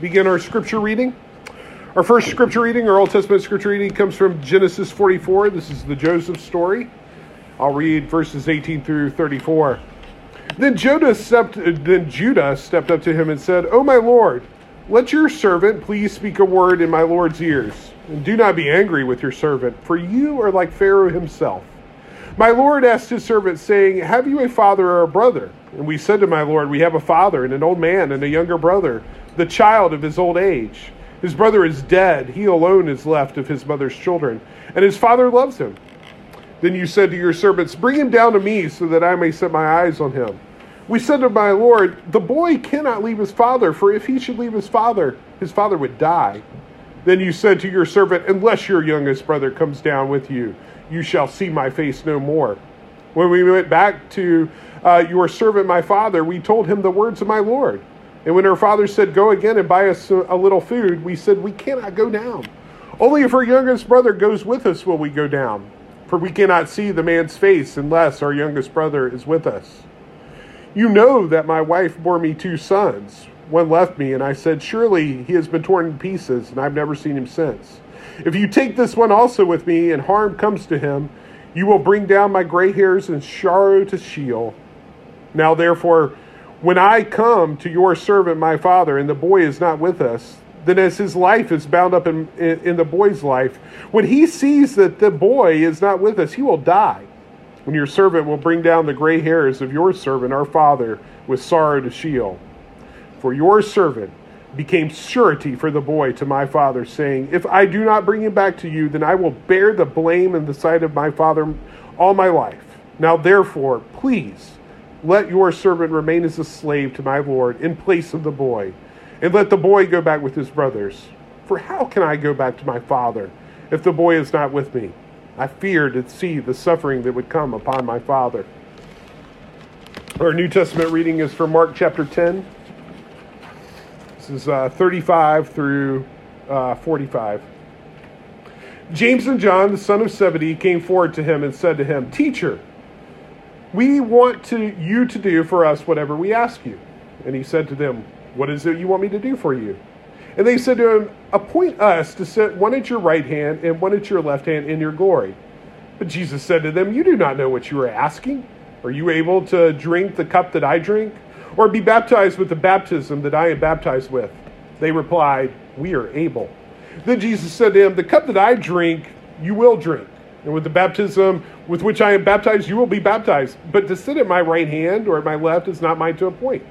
begin our scripture reading. Our first scripture reading, our Old Testament scripture reading, comes from Genesis 44. This is the Joseph story. I'll read verses 18 through 34. Then Judah stepped, then Judah stepped up to him and said, "O my lord, let your servant please speak a word in my lord's ears, and do not be angry with your servant, for you are like Pharaoh himself." My lord asked his servant, saying, Have you a father or a brother? And we said to my lord, We have a father and an old man and a younger brother, the child of his old age. His brother is dead. He alone is left of his mother's children, and his father loves him. Then you said to your servants, Bring him down to me, so that I may set my eyes on him. We said to my Lord, The boy cannot leave his father, for if he should leave his father, his father would die. Then you said to your servant, Unless your youngest brother comes down with you, you shall see my face no more. When we went back to uh, your servant, my father, we told him the words of my Lord. And when our father said, Go again and buy us a little food, we said, We cannot go down. Only if our youngest brother goes with us will we go down. For we cannot see the man's face unless our youngest brother is with us. You know that my wife bore me two sons. One left me, and I said, Surely he has been torn in pieces, and I've never seen him since. If you take this one also with me, and harm comes to him, you will bring down my gray hairs and sorrow to Sheol. Now, therefore, when I come to your servant, my father, and the boy is not with us, then as his life is bound up in, in, in, the boy's life, when he sees that the boy is not with us, he will die. When your servant will bring down the gray hairs of your servant, our father, with sorrow to Sheol. For your servant became surety for the boy to my father, saying, If I do not bring him back to you, then I will bear the blame in the sight of my father all my life. Now, therefore, please let your servant remain as a slave to my Lord in place of the boy, and let the boy go back with his brothers. For how can I go back to my father if the boy is not with me? I fear to see the suffering that would come upon my father. Our New Testament reading is from Mark chapter 10 this is uh, 35 through uh, 45. James and John, the son of Zebedee, came forward to him and said to him, Teacher, we want to, you to do for us whatever we ask you. And he said to them, What is it you want me to do for you? And they said to him, Appoint us to sit one at your right hand and one at your left hand in your glory. But Jesus said to them, You do not know what you are asking. Are you able to drink the cup that I drink? or be baptized with the baptism that I am baptized with? They replied, We are able. Then Jesus said to him, The cup that I drink, you will drink. And with the baptism with which I am baptized, you will be baptized. But to sit at my right hand or at my left is not mine to appoint.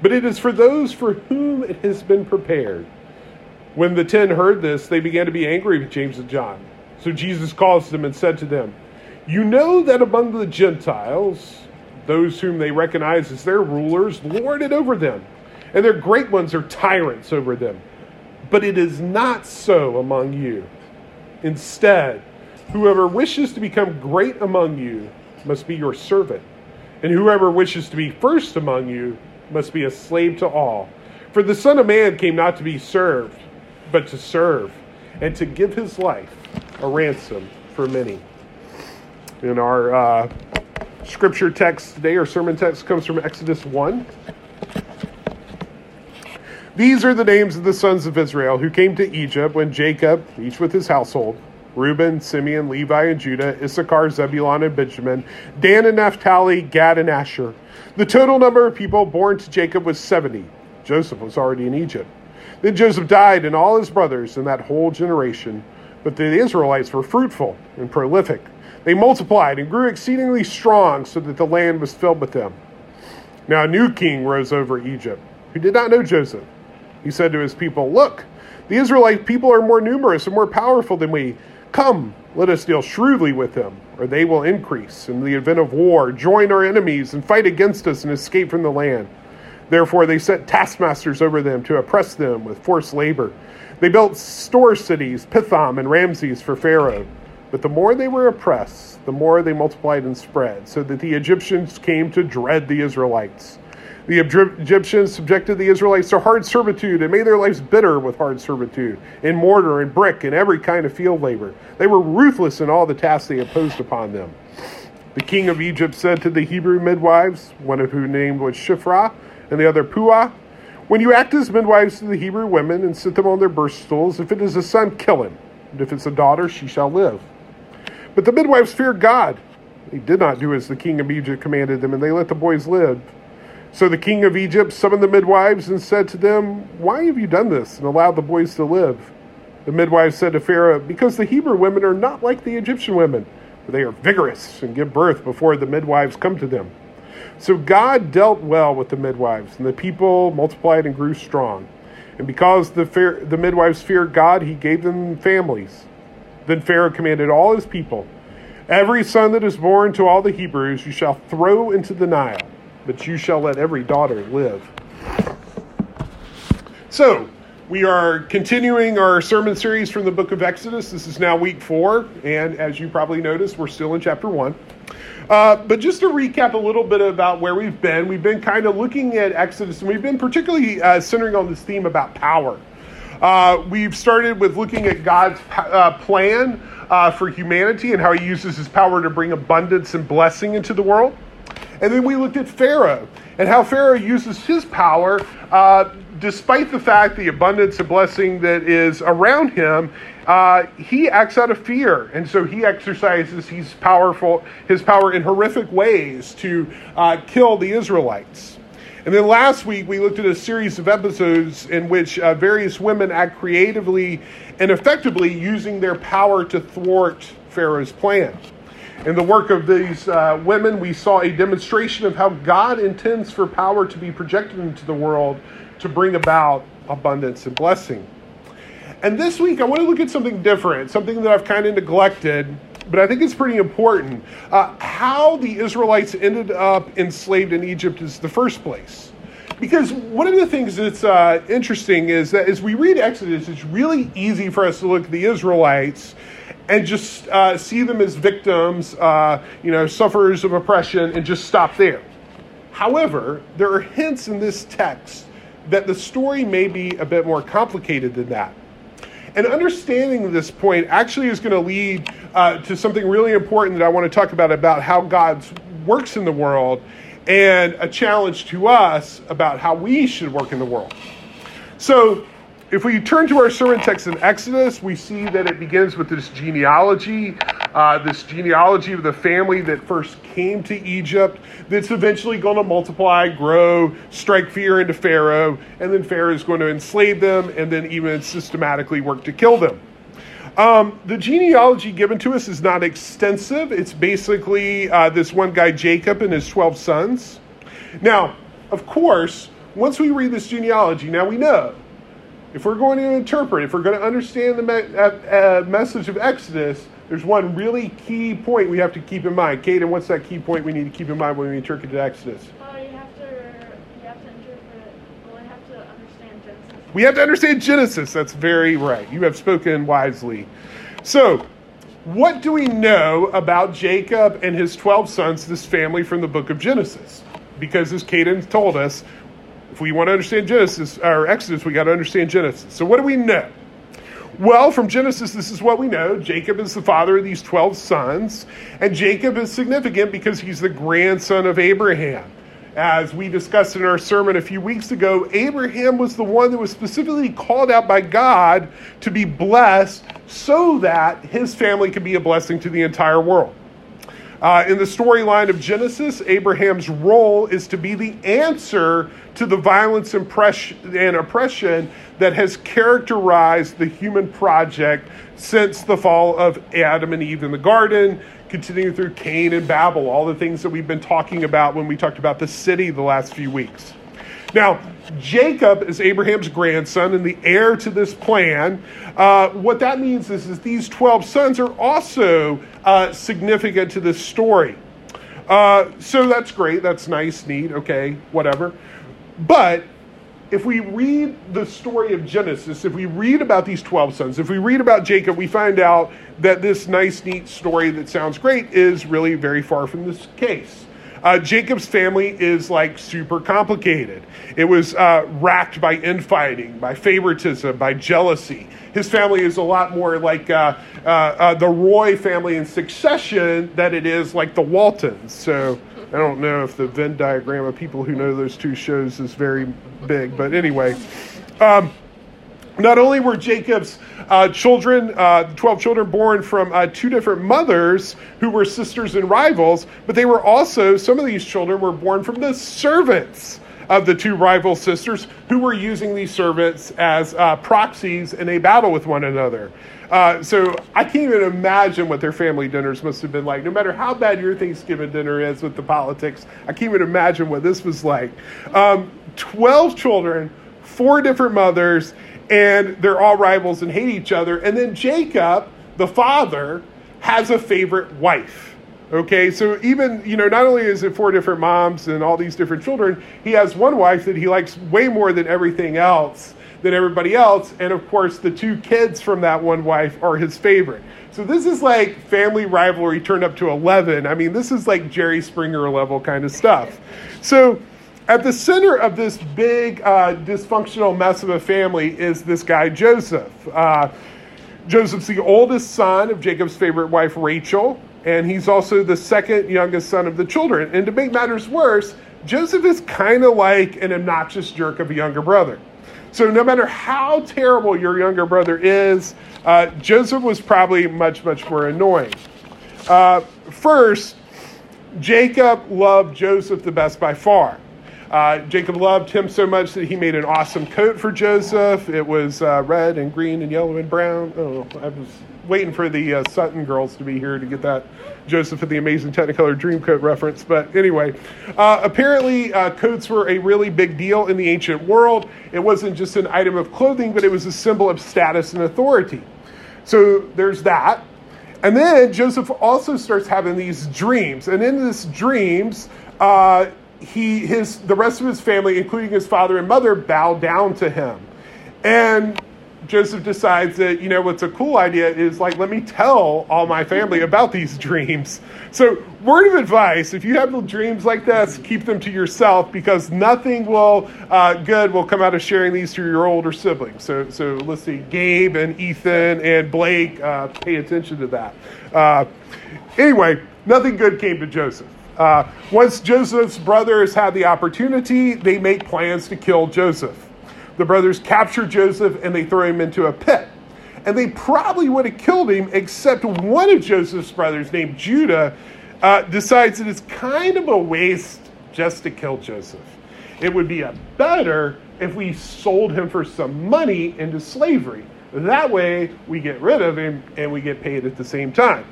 But it is for those for whom it has been prepared. When the ten heard this, they began to be angry with James and John. So Jesus calls them and said to them, You know that among the Gentiles, those whom they recognize as their rulers lord it over them, and their great ones are tyrants over them. But it is not so among you. Instead, whoever wishes to become great among you must be your servant, and whoever wishes to be first among you must be a slave to all. For the Son of Man came not to be served, but to serve, and to give his life a ransom for many. In our uh, scripture text today, our sermon text comes from Exodus 1. These are the names of the sons of Israel who came to Egypt when Jacob, each with his household, Reuben, Simeon, Levi, and Judah, Issachar, Zebulun, and Benjamin, Dan and Naphtali, Gad, and Asher. The total number of people born to Jacob was 70. Joseph was already in Egypt. Then Joseph died, and all his brothers, and that whole generation. But the Israelites were fruitful and prolific they multiplied and grew exceedingly strong, so that the land was filled with them. Now a new king rose over Egypt, who did not know Joseph. He said to his people, Look, the Israelite people are more numerous and more powerful than we. Come, let us deal shrewdly with them, or they will increase in the event of war, join our enemies, and fight against us and escape from the land. Therefore, they set taskmasters over them to oppress them with forced labor. They built store cities, Pithom and Ramses, for Pharaoh but the more they were oppressed, the more they multiplied and spread, so that the Egyptians came to dread the Israelites. The Egyptians subjected the Israelites to hard servitude and made their lives bitter with hard servitude, in mortar and brick and every kind of field labor. They were ruthless in all the tasks they imposed upon them. The king of Egypt said to the Hebrew midwives, one of whom named was Shiphrah and the other Puah, When you act as midwives to the Hebrew women and sit them on their birth stools, if it is a son, kill him. And if it's a daughter, she shall live. But the midwives feared God. They did not do as the king of Egypt commanded them, and they let the boys live. So the king of Egypt summoned the midwives and said to them, Why have you done this and allowed the boys to live? The midwives said to Pharaoh, Because the Hebrew women are not like the Egyptian women, for they are vigorous and give birth before the midwives come to them. So God dealt well with the midwives, and the people multiplied and grew strong. And because the, the midwives feared God, he gave them families. Then Pharaoh commanded all his people Every son that is born to all the Hebrews you shall throw into the Nile, but you shall let every daughter live. So, we are continuing our sermon series from the book of Exodus. This is now week four, and as you probably noticed, we're still in chapter one. Uh, but just to recap a little bit about where we've been, we've been kind of looking at Exodus, and we've been particularly uh, centering on this theme about power. Uh, we've started with looking at God's uh, plan uh, for humanity and how he uses his power to bring abundance and blessing into the world. And then we looked at Pharaoh and how Pharaoh uses his power, uh, despite the fact the abundance of blessing that is around him, uh, he acts out of fear, and so he exercises his powerful his power in horrific ways to uh, kill the Israelites. And then last week we looked at a series of episodes in which uh, various women act creatively and effectively using their power to thwart Pharaoh's plan. In the work of these uh, women, we saw a demonstration of how God intends for power to be projected into the world to bring about abundance and blessing. And this week, I want to look at something different, something that I've kind of neglected, but I think it's pretty important. Uh, how the Israelites ended up enslaved in Egypt is the first place. Because one of the things that's uh, interesting is that as we read Exodus, it's really easy for us to look at the Israelites and just uh, see them as victims, uh, you know, sufferers of oppression, and just stop there. However, there are hints in this text that the story may be a bit more complicated than that. And understanding this point actually is going to lead uh, to something really important that I want to talk about about how God works in the world and a challenge to us about how we should work in the world. So, if we turn to our sermon text in Exodus, we see that it begins with this genealogy, uh, this genealogy of the family that first came to Egypt, that's eventually going to multiply, grow, strike fear into Pharaoh, and then Pharaoh is going to enslave them and then even systematically work to kill them. Um, the genealogy given to us is not extensive. It's basically uh, this one guy, Jacob, and his 12 sons. Now, of course, once we read this genealogy, now we know if we're going to interpret, if we're going to understand the me- uh, uh, message of Exodus, there's one really key point we have to keep in mind. Caden, what's that key point we need to keep in mind when we interpret Exodus? Uh, you have to, you have to interpret, well, you have to understand Genesis. We have to understand Genesis. That's very right. You have spoken wisely. So, what do we know about Jacob and his 12 sons, this family from the book of Genesis? Because as Caden told us, if we want to understand Genesis or Exodus, we got to understand Genesis. So what do we know? Well, from Genesis, this is what we know. Jacob is the father of these 12 sons, and Jacob is significant because he's the grandson of Abraham. As we discussed in our sermon a few weeks ago, Abraham was the one that was specifically called out by God to be blessed so that his family could be a blessing to the entire world. Uh, in the storyline of Genesis, Abraham's role is to be the answer to the violence and oppression that has characterized the human project since the fall of Adam and Eve in the garden, continuing through Cain and Babel, all the things that we've been talking about when we talked about the city the last few weeks. Now, Jacob is Abraham's grandson and the heir to this plan. Uh, what that means is, is these 12 sons are also uh, significant to this story. Uh, so that's great. That's nice, neat, okay, whatever. But if we read the story of Genesis, if we read about these 12 sons, if we read about Jacob, we find out that this nice, neat story that sounds great is really very far from this case. Uh, Jacob's family is like super complicated. It was uh, racked by infighting, by favoritism, by jealousy. His family is a lot more like uh, uh, uh the Roy family in succession than it is like the Waltons. So I don't know if the Venn diagram of people who know those two shows is very big, but anyway. Um, not only were Jacob's uh, children, uh, 12 children born from uh, two different mothers who were sisters and rivals, but they were also, some of these children were born from the servants of the two rival sisters who were using these servants as uh, proxies in a battle with one another. Uh, so I can't even imagine what their family dinners must have been like. No matter how bad your Thanksgiving dinner is with the politics, I can't even imagine what this was like. Um, 12 children, four different mothers, and they're all rivals and hate each other. And then Jacob, the father, has a favorite wife. Okay, so even, you know, not only is it four different moms and all these different children, he has one wife that he likes way more than everything else, than everybody else. And of course, the two kids from that one wife are his favorite. So this is like family rivalry turned up to 11. I mean, this is like Jerry Springer level kind of stuff. So at the center of this big uh, dysfunctional mess of a family is this guy, Joseph. Uh, Joseph's the oldest son of Jacob's favorite wife, Rachel and he's also the second youngest son of the children. And to make matters worse, Joseph is kind of like an obnoxious jerk of a younger brother. So no matter how terrible your younger brother is, uh, Joseph was probably much, much more annoying. Uh, first, Jacob loved Joseph the best by far. Uh, Jacob loved him so much that he made an awesome coat for Joseph. It was uh, red and green and yellow and brown. Oh, I was waiting for the uh, Sutton girls to be here to get that Joseph and the Amazing Technicolor Dreamcoat reference. But anyway, uh, apparently uh, coats were a really big deal in the ancient world. It wasn't just an item of clothing, but it was a symbol of status and authority. So there's that. And then Joseph also starts having these dreams, and in these dreams, uh, he his the rest of his family, including his father and mother, bow down to him. And Joseph decides that, you know, what's a cool idea is like, let me tell all my family about these dreams. So, word of advice if you have dreams like this, keep them to yourself because nothing will uh, good will come out of sharing these to your older siblings. So, so let's see, Gabe and Ethan and Blake, uh, pay attention to that. Uh, anyway, nothing good came to Joseph. Uh, once Joseph's brothers had the opportunity, they make plans to kill Joseph. The brothers capture Joseph and they throw him into a pit. And they probably would have killed him, except one of Joseph's brothers, named Judah, uh, decides that it's kind of a waste just to kill Joseph. It would be a better if we sold him for some money into slavery. That way, we get rid of him and we get paid at the same time.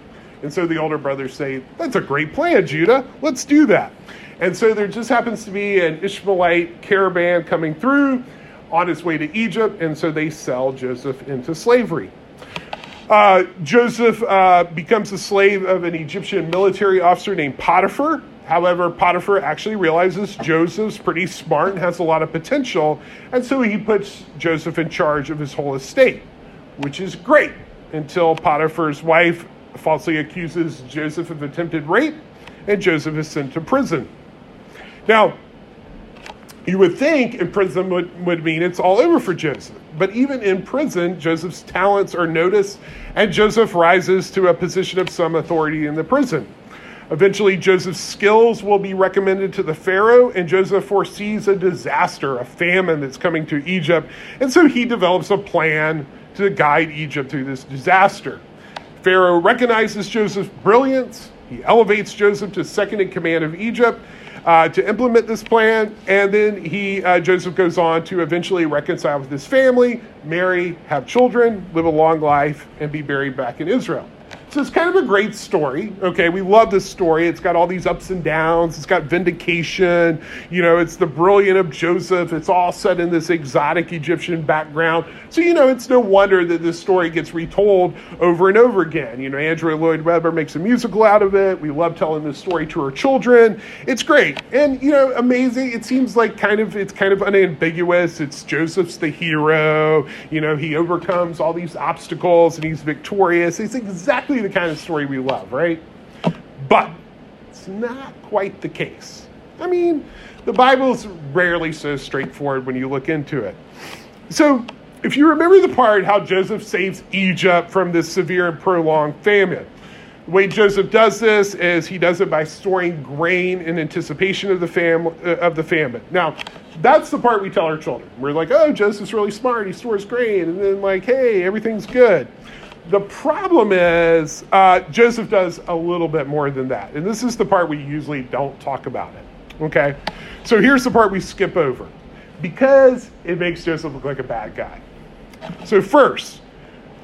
And so the older brothers say, That's a great plan, Judah. Let's do that. And so there just happens to be an Ishmaelite caravan coming through on his way to Egypt, and so they sell Joseph into slavery. Uh, Joseph uh, becomes a slave of an Egyptian military officer named Potiphar. However, Potiphar actually realizes Joseph's pretty smart and has a lot of potential, and so he puts Joseph in charge of his whole estate, which is great until Potiphar's wife falsely accuses Joseph of attempted rape, and Joseph is sent to prison. Now, you would think in prison would, would mean it's all over for Joseph. But even in prison, Joseph's talents are noticed, and Joseph rises to a position of some authority in the prison. Eventually, Joseph's skills will be recommended to the Pharaoh, and Joseph foresees a disaster, a famine that's coming to Egypt. And so he develops a plan to guide Egypt through this disaster. Pharaoh recognizes Joseph's brilliance. He elevates Joseph to second in command of Egypt uh, to implement this plan. And then he, uh, Joseph goes on to eventually reconcile with his family, marry, have children, live a long life, and be buried back in Israel. So it's kind of a great story. Okay, we love this story. It's got all these ups and downs. It's got vindication. You know, it's the brilliant of Joseph. It's all set in this exotic Egyptian background. So, you know, it's no wonder that this story gets retold over and over again. You know, Andrew Lloyd Webber makes a musical out of it. We love telling this story to our children. It's great. And, you know, amazing. It seems like kind of, it's kind of unambiguous. It's Joseph's the hero. You know, he overcomes all these obstacles and he's victorious. It's exactly the kind of story we love, right? But it's not quite the case. I mean, the Bible's rarely so straightforward when you look into it. So, if you remember the part how Joseph saves Egypt from this severe and prolonged famine, The way Joseph does this is he does it by storing grain in anticipation of the, fam- of the famine. Now, that's the part we tell our children. We're like, oh, Joseph's really smart. He stores grain. And then, like, hey, everything's good. The problem is uh, Joseph does a little bit more than that. And this is the part we usually don't talk about it. Okay? So here's the part we skip over because it makes Joseph look like a bad guy. So, first,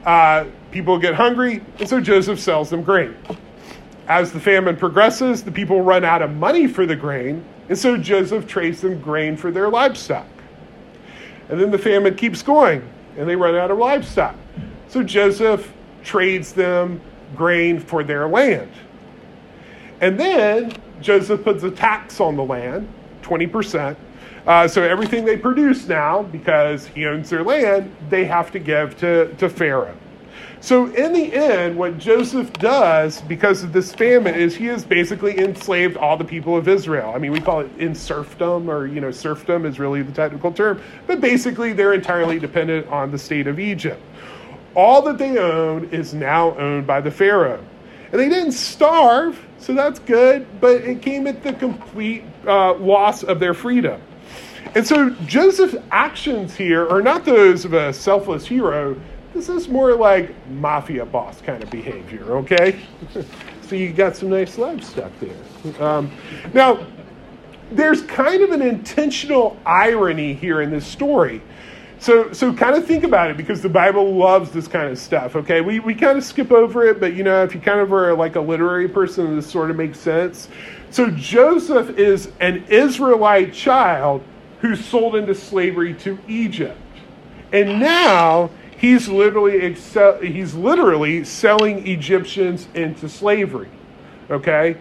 uh, people get hungry, and so Joseph sells them grain. As the famine progresses, the people run out of money for the grain, and so Joseph trades them grain for their livestock. And then the famine keeps going, and they run out of livestock. So Joseph trades them grain for their land. And then Joseph puts a tax on the land, 20%. Uh, so everything they produce now, because he owns their land, they have to give to, to Pharaoh. So in the end, what Joseph does because of this famine is he has basically enslaved all the people of Israel. I mean, we call it in serfdom, or you know, serfdom is really the technical term, but basically they're entirely dependent on the state of Egypt. All that they own is now owned by the Pharaoh. And they didn't starve, so that's good, but it came at the complete uh, loss of their freedom. And so Joseph's actions here are not those of a selfless hero. This is more like mafia boss kind of behavior, okay? so you got some nice livestock there. Um, now, there's kind of an intentional irony here in this story. So, so kind of think about it because the Bible loves this kind of stuff. Okay, we, we kind of skip over it, but you know, if you kind of are like a literary person, this sort of makes sense. So Joseph is an Israelite child who's sold into slavery to Egypt. And now he's literally excel, he's literally selling Egyptians into slavery. Okay?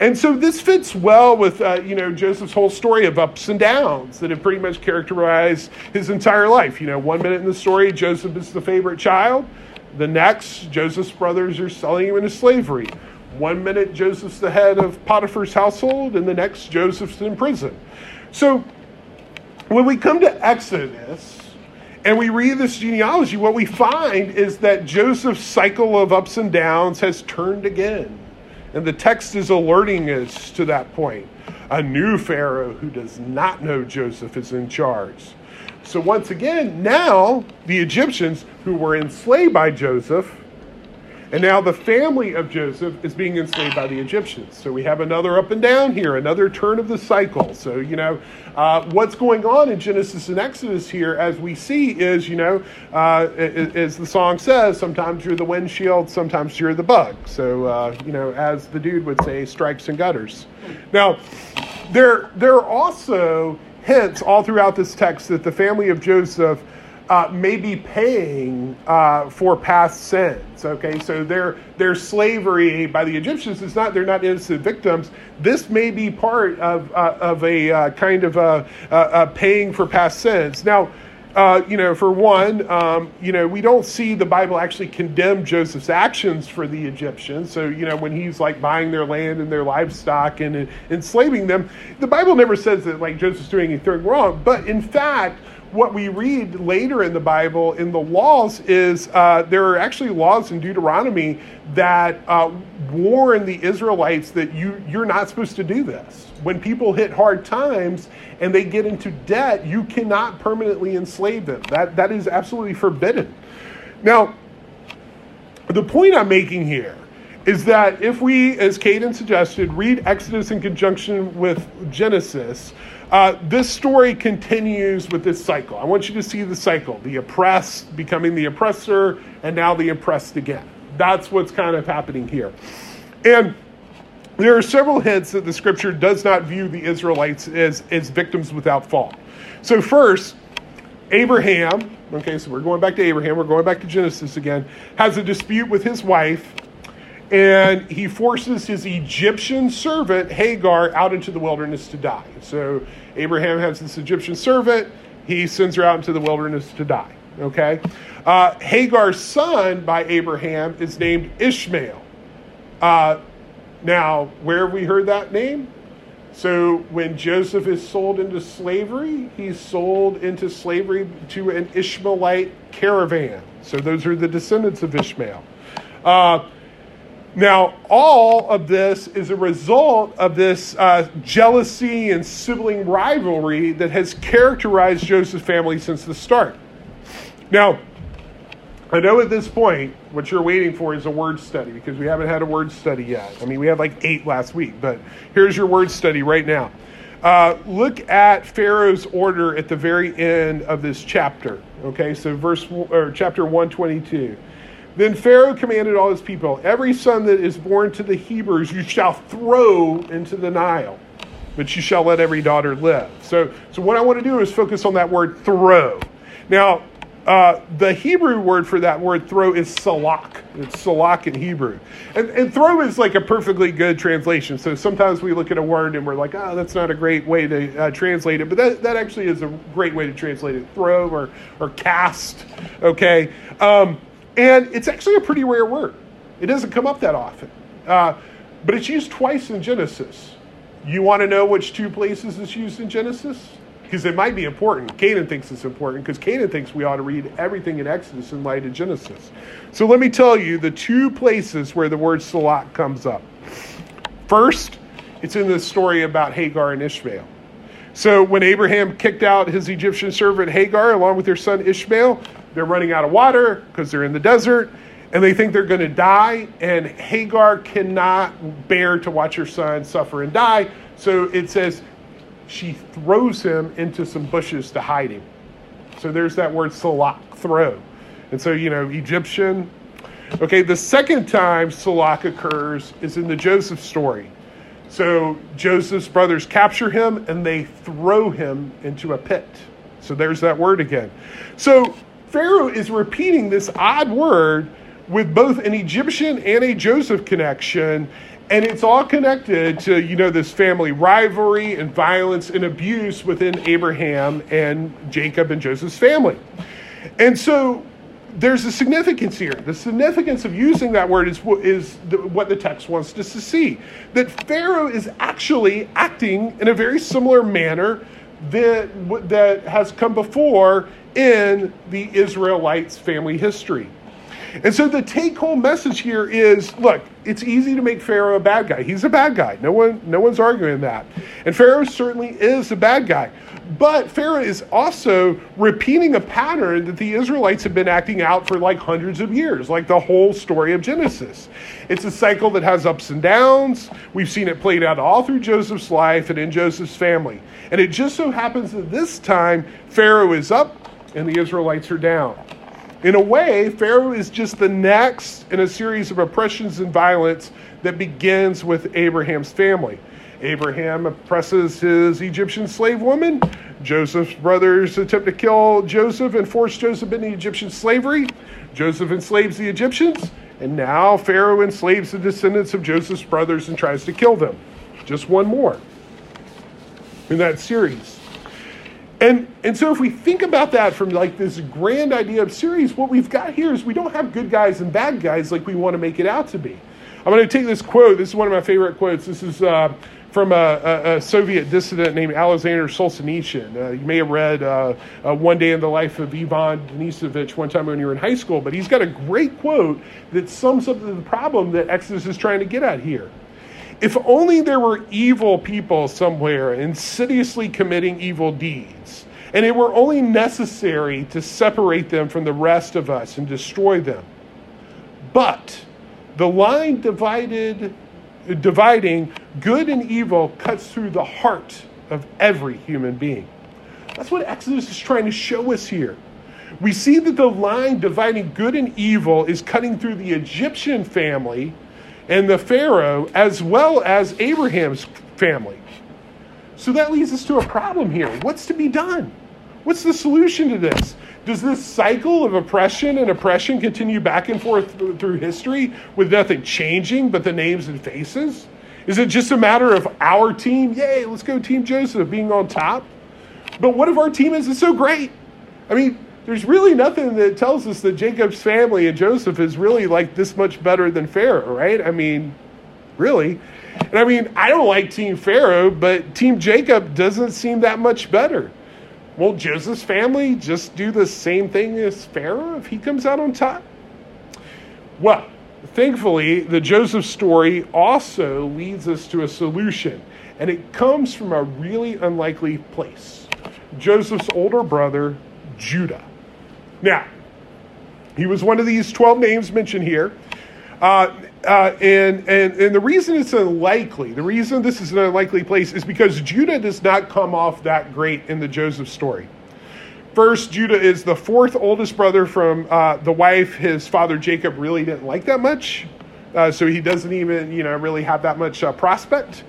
And so this fits well with uh, you know Joseph's whole story of ups and downs that have pretty much characterized his entire life. You know, one minute in the story, Joseph is the favorite child. The next, Joseph's brothers are selling him into slavery. One minute, Joseph's the head of Potiphar's household, and the next, Joseph's in prison. So when we come to Exodus and we read this genealogy, what we find is that Joseph's cycle of ups and downs has turned again. And the text is alerting us to that point. A new Pharaoh who does not know Joseph is in charge. So, once again, now the Egyptians who were enslaved by Joseph and now the family of Joseph is being enslaved by the Egyptians. So we have another up and down here, another turn of the cycle. So, you know, uh, what's going on in Genesis and Exodus here, as we see, is, you know, uh, as the song says, sometimes you're the windshield, sometimes you're the bug. So, uh, you know, as the dude would say, strikes and gutters. Now, there, there are also hints all throughout this text that the family of Joseph uh, may be paying uh, for past sins. Okay, so their their slavery by the Egyptians is not they're not innocent victims. This may be part of uh, of a uh, kind of a, a, paying for past sins. Now. Uh, you know, for one, um, you know, we don't see the Bible actually condemn Joseph's actions for the Egyptians. So, you know, when he's like buying their land and their livestock and, and enslaving them, the Bible never says that like Joseph's doing anything wrong. But in fact, what we read later in the Bible in the laws is uh, there are actually laws in Deuteronomy that uh, warn the Israelites that you you're not supposed to do this. When people hit hard times and they get into debt, you cannot permanently enslave them. That that is absolutely forbidden. Now, the point I'm making here is that if we, as Caden suggested, read Exodus in conjunction with Genesis, uh, this story continues with this cycle. I want you to see the cycle the oppressed becoming the oppressor, and now the oppressed again. That's what's kind of happening here. And there are several hints that the scripture does not view the Israelites as, as victims without fault. So, first, Abraham, okay, so we're going back to Abraham, we're going back to Genesis again, has a dispute with his wife and he forces his Egyptian servant Hagar out into the wilderness to die. So Abraham has this Egyptian servant, he sends her out into the wilderness to die. Okay? Uh, Hagar's son by Abraham is named Ishmael. Uh, now, where have we heard that name? So when Joseph is sold into slavery, he's sold into slavery to an Ishmaelite caravan. So those are the descendants of Ishmael. Uh, Now, all of this is a result of this uh, jealousy and sibling rivalry that has characterized Joseph's family since the start. Now, I know at this point what you're waiting for is a word study because we haven't had a word study yet. I mean, we had like eight last week, but here's your word study right now. Uh, look at Pharaoh's order at the very end of this chapter. Okay, so verse or chapter 122. Then Pharaoh commanded all his people, Every son that is born to the Hebrews you shall throw into the Nile, but you shall let every daughter live. So, so what I want to do is focus on that word throw. Now, uh, the Hebrew word for that word throw is salak. It's salak in Hebrew. And, and throw is like a perfectly good translation. So sometimes we look at a word and we're like, oh, that's not a great way to uh, translate it. But that, that actually is a great way to translate it throw or, or cast. Okay. Um, and it's actually a pretty rare word. It doesn't come up that often. Uh, but it's used twice in Genesis. You want to know which two places it's used in Genesis? Because it might be important. Caden thinks it's important because Caden thinks we ought to read everything in Exodus in light of Genesis. So let me tell you the two places where the word Salak comes up. First, it's in the story about Hagar and Ishmael. So when Abraham kicked out his Egyptian servant Hagar along with their son Ishmael, they're running out of water because they're in the desert and they think they're going to die. And Hagar cannot bear to watch her son suffer and die. So it says she throws him into some bushes to hide him. So there's that word salak, throw. And so, you know, Egyptian. Okay, the second time salak occurs is in the Joseph story. So Joseph's brothers capture him and they throw him into a pit. So there's that word again. So Pharaoh is repeating this odd word with both an Egyptian and a Joseph connection, and it's all connected to you know this family rivalry and violence and abuse within Abraham and Jacob and Joseph's family. And so there's a significance here. The significance of using that word is, is the, what the text wants us to see. That Pharaoh is actually acting in a very similar manner that, that has come before in the Israelites' family history. And so the take home message here is look, it's easy to make Pharaoh a bad guy. He's a bad guy. No one no one's arguing that. And Pharaoh certainly is a bad guy. But Pharaoh is also repeating a pattern that the Israelites have been acting out for like hundreds of years, like the whole story of Genesis. It's a cycle that has ups and downs. We've seen it played out all through Joseph's life and in Joseph's family. And it just so happens that this time Pharaoh is up and the Israelites are down. In a way, Pharaoh is just the next in a series of oppressions and violence that begins with Abraham's family. Abraham oppresses his Egyptian slave woman. Joseph's brothers attempt to kill Joseph and force Joseph into Egyptian slavery. Joseph enslaves the Egyptians, and now Pharaoh enslaves the descendants of Joseph's brothers and tries to kill them. Just one more in that series. And, and so if we think about that from like this grand idea of series, what we've got here is we don't have good guys and bad guys like we want to make it out to be. I'm going to take this quote. This is one of my favorite quotes. This is uh, from a, a, a, Soviet dissident named Alexander Solzhenitsyn. Uh, you may have read uh, uh, One Day in the Life of Ivan Denisovich one time when you were in high school, but he's got a great quote that sums up the problem that Exodus is trying to get at here. If only there were evil people somewhere insidiously committing evil deeds, and it were only necessary to separate them from the rest of us and destroy them. But the line divided, dividing good and evil cuts through the heart of every human being. That's what Exodus is trying to show us here. We see that the line dividing good and evil is cutting through the Egyptian family and the Pharaoh, as well as Abraham's family. So that leads us to a problem here. What's to be done? What's the solution to this? Does this cycle of oppression and oppression continue back and forth through history with nothing changing but the names and faces? Is it just a matter of our team, yay, let's go Team Joseph, being on top? But what if our team isn't so great? I mean, there's really nothing that tells us that Jacob's family and Joseph is really like this much better than Pharaoh, right? I mean, really. And I mean, I don't like Team Pharaoh, but Team Jacob doesn't seem that much better. Won't Joseph's family just do the same thing as Pharaoh if he comes out on top? Well, thankfully, the Joseph story also leads us to a solution, and it comes from a really unlikely place Joseph's older brother, Judah. Now, he was one of these 12 names mentioned here. Uh, uh, and, and, and the reason it's unlikely, the reason this is an unlikely place is because Judah does not come off that great in the Joseph story. First, Judah is the fourth oldest brother from uh, the wife his father Jacob really didn't like that much. Uh, so he doesn't even, you know, really have that much uh, prospect.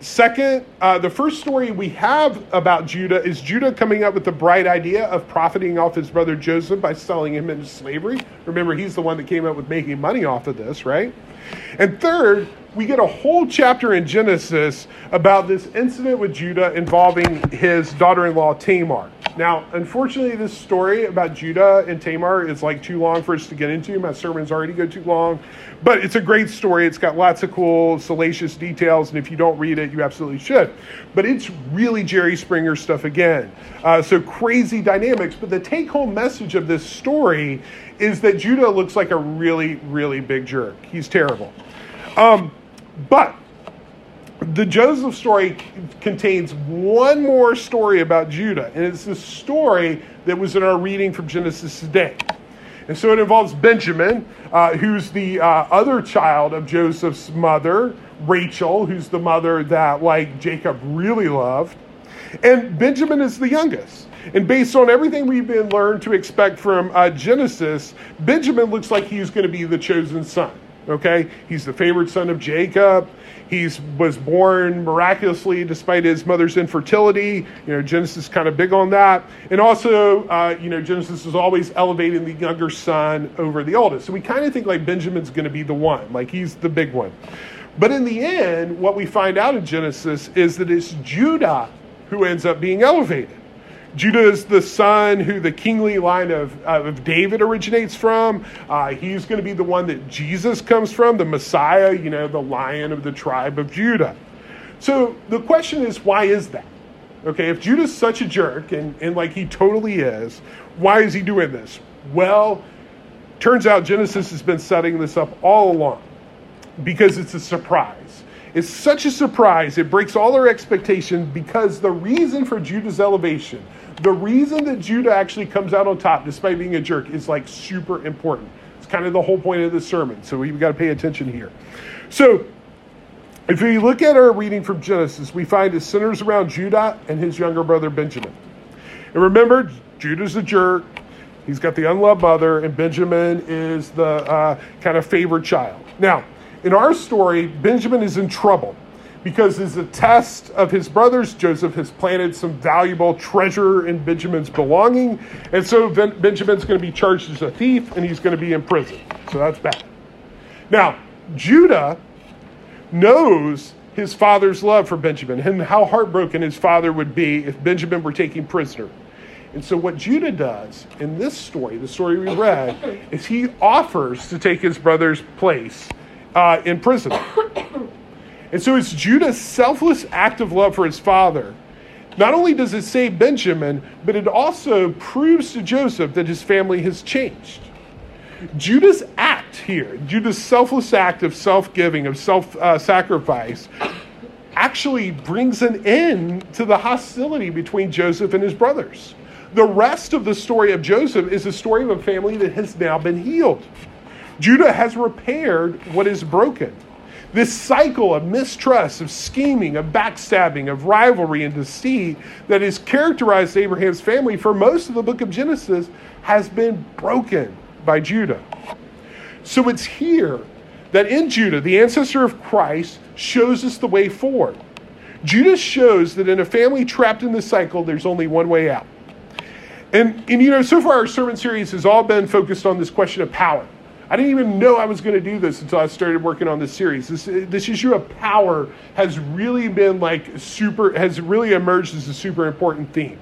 Second, uh, the first story we have about Judah is Judah coming up with the bright idea of profiting off his brother Joseph by selling him into slavery. Remember, he's the one that came up with making money off of this, right? And third, we get a whole chapter in Genesis about this incident with Judah involving his daughter in law Tamar. Now, unfortunately, this story about Judah and Tamar is like too long for us to get into. My sermons already go too long, but it's a great story. It's got lots of cool, salacious details, and if you don't read it, you absolutely should. But it's really Jerry Springer stuff again. Uh, so crazy dynamics. But the take home message of this story is that Judah looks like a really, really big jerk. He's terrible. Um, but the Joseph story contains one more story about Judah, and it's the story that was in our reading from Genesis today. And so it involves Benjamin, uh, who's the uh, other child of Joseph's mother, Rachel, who's the mother that like Jacob really loved. And Benjamin is the youngest. And based on everything we've been learned to expect from uh, Genesis, Benjamin looks like he's going to be the chosen son. Okay, he's the favorite son of Jacob. He was born miraculously despite his mother's infertility. You know, Genesis is kind of big on that. And also, uh, you know, Genesis is always elevating the younger son over the oldest. So we kind of think like Benjamin's going to be the one, like he's the big one. But in the end, what we find out in Genesis is that it's Judah who ends up being elevated. Judah is the son who the kingly line of, uh, of David originates from. Uh, he's going to be the one that Jesus comes from, the Messiah, you know, the lion of the tribe of Judah. So the question is, why is that? Okay, if Judah's such a jerk, and, and like he totally is, why is he doing this? Well, turns out Genesis has been setting this up all along because it's a surprise. It's such a surprise, it breaks all our expectations because the reason for Judah's elevation, the reason that Judah actually comes out on top despite being a jerk is like super important. It's kind of the whole point of the sermon. So we've got to pay attention here. So if we look at our reading from Genesis, we find it centers around Judah and his younger brother Benjamin. And remember, Judah's a jerk. He's got the unloved mother, and Benjamin is the uh, kind of favored child. Now, in our story, Benjamin is in trouble because as a test of his brothers, Joseph has planted some valuable treasure in Benjamin's belonging. And so ben- Benjamin's going to be charged as a thief and he's going to be in prison. So that's bad. Now, Judah knows his father's love for Benjamin and how heartbroken his father would be if Benjamin were taken prisoner. And so, what Judah does in this story, the story we read, is he offers to take his brother's place uh, in prison. And so it's Judah's selfless act of love for his father. Not only does it save Benjamin, but it also proves to Joseph that his family has changed. Judah's act here, Judah's selfless act of self giving, of self uh, sacrifice, actually brings an end to the hostility between Joseph and his brothers. The rest of the story of Joseph is a story of a family that has now been healed. Judah has repaired what is broken. This cycle of mistrust, of scheming, of backstabbing, of rivalry and deceit that has characterized Abraham's family for most of the book of Genesis has been broken by Judah. So it's here that in Judah, the ancestor of Christ shows us the way forward. Judah shows that in a family trapped in the cycle, there's only one way out. And, and you know, so far our sermon series has all been focused on this question of power. I didn't even know I was going to do this until I started working on this series. This, this issue of power has really been like super, has really emerged as a super important theme.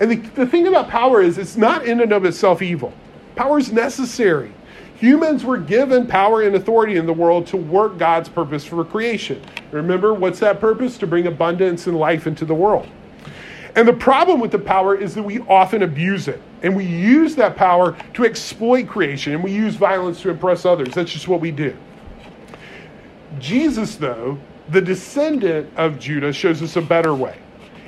And the, the thing about power is it's not in and of itself evil. Power is necessary. Humans were given power and authority in the world to work God's purpose for creation. Remember, what's that purpose? To bring abundance and life into the world. And the problem with the power is that we often abuse it. And we use that power to exploit creation, and we use violence to impress others. That's just what we do. Jesus, though, the descendant of Judah, shows us a better way.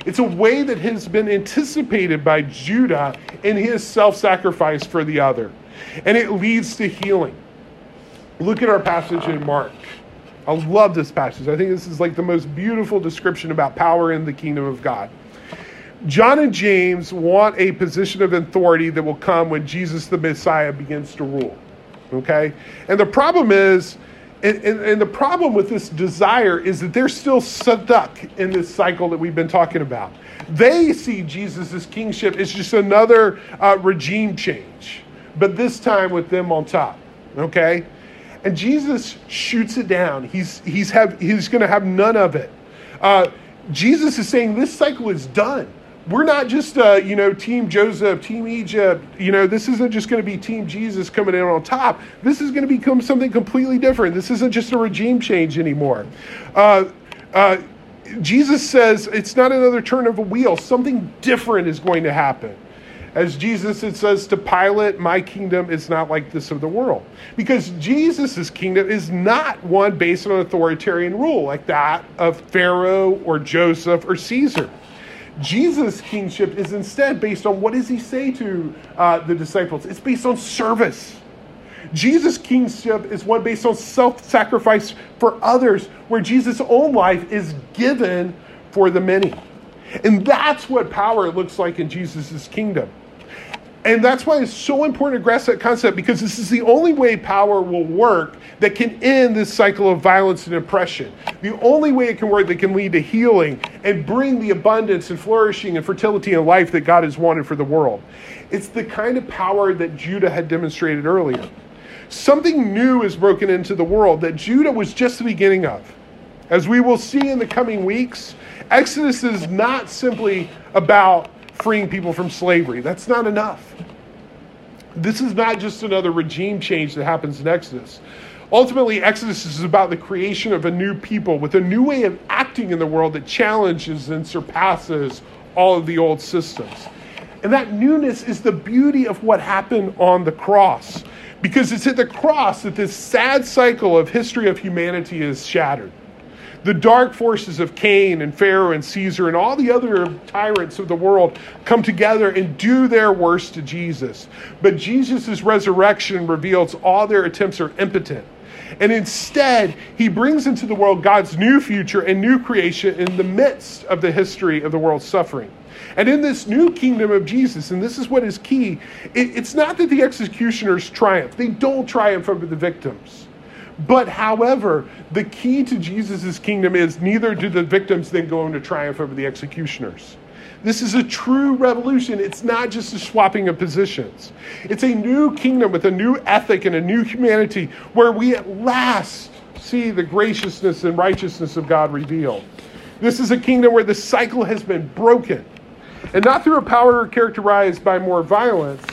It's a way that has been anticipated by Judah in his self sacrifice for the other. And it leads to healing. Look at our passage in Mark. I love this passage. I think this is like the most beautiful description about power in the kingdom of God. John and James want a position of authority that will come when Jesus the Messiah begins to rule. Okay? And the problem is, and, and, and, the problem with this desire is that they're still stuck in this cycle that we've been talking about. They see Jesus' kingship as just another uh, regime change, but this time with them on top. Okay? And Jesus shoots it down. He's, he's, have, he's going to have none of it. Uh, Jesus is saying this cycle is done we're not just uh, you know team joseph team egypt. You know this isn't just going to be team jesus coming in on top. This is going to become something completely different. This isn't just a regime change anymore. Uh, uh, jesus says it's not another turn of a wheel. Something different is going to happen. As jesus it says to pilate my kingdom is not like this of the world. Because jesus' kingdom is not one based on authoritarian rule like that of pharaoh or joseph or caesar Jesus' kingship is instead based on what does he say to uh, the disciples? It's based on service. Jesus' kingship is one based on self sacrifice for others, where Jesus' own life is given for the many. And that's what power looks like in Jesus' kingdom. And that's why it's so important to grasp that concept because this is the only way power will work that can end this cycle of violence and oppression. The only way it can work that can lead to healing and bring the abundance and flourishing and fertility and life that God has wanted for the world. It's the kind of power that Judah had demonstrated earlier. Something new is broken into the world that Judah was just the beginning of. As we will see in the coming weeks, Exodus is not simply about freeing people from slavery. That's not enough. This is not just another regime change that happens in Exodus. Ultimately, Exodus is about the creation of a new people with a new way of acting in the world that challenges and surpasses all of the old systems. And that newness is the beauty of what happened on the cross. Because it's at the cross that this sad cycle of history of humanity is shattered the dark forces of Cain and Pharaoh and Caesar and all the other tyrants of the world come together and do their worst to Jesus. But Jesus' resurrection reveals all their attempts are impotent. And instead, he brings into the world God's new future and new creation in the midst of the history of the world's suffering. And in this new kingdom of Jesus, and this is what is key, it, it's not that the executioners triumph, they don't triumph over the victims. But however, the key to Jesus' kingdom is neither do the victims then go on to triumph over the executioners. This is a true revolution. It's not just a swapping of positions. It's a new kingdom with a new ethic and a new humanity where we at last see the graciousness and righteousness of God revealed. This is a kingdom where the cycle has been broken. And not through a power characterized by more violence,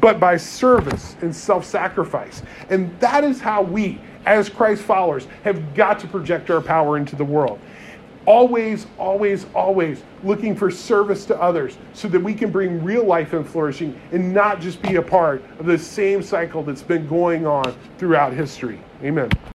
but by service and self sacrifice. And that is how we, as Christ followers, have got to project our power into the world. Always, always, always looking for service to others so that we can bring real life and flourishing and not just be a part of the same cycle that's been going on throughout history. Amen.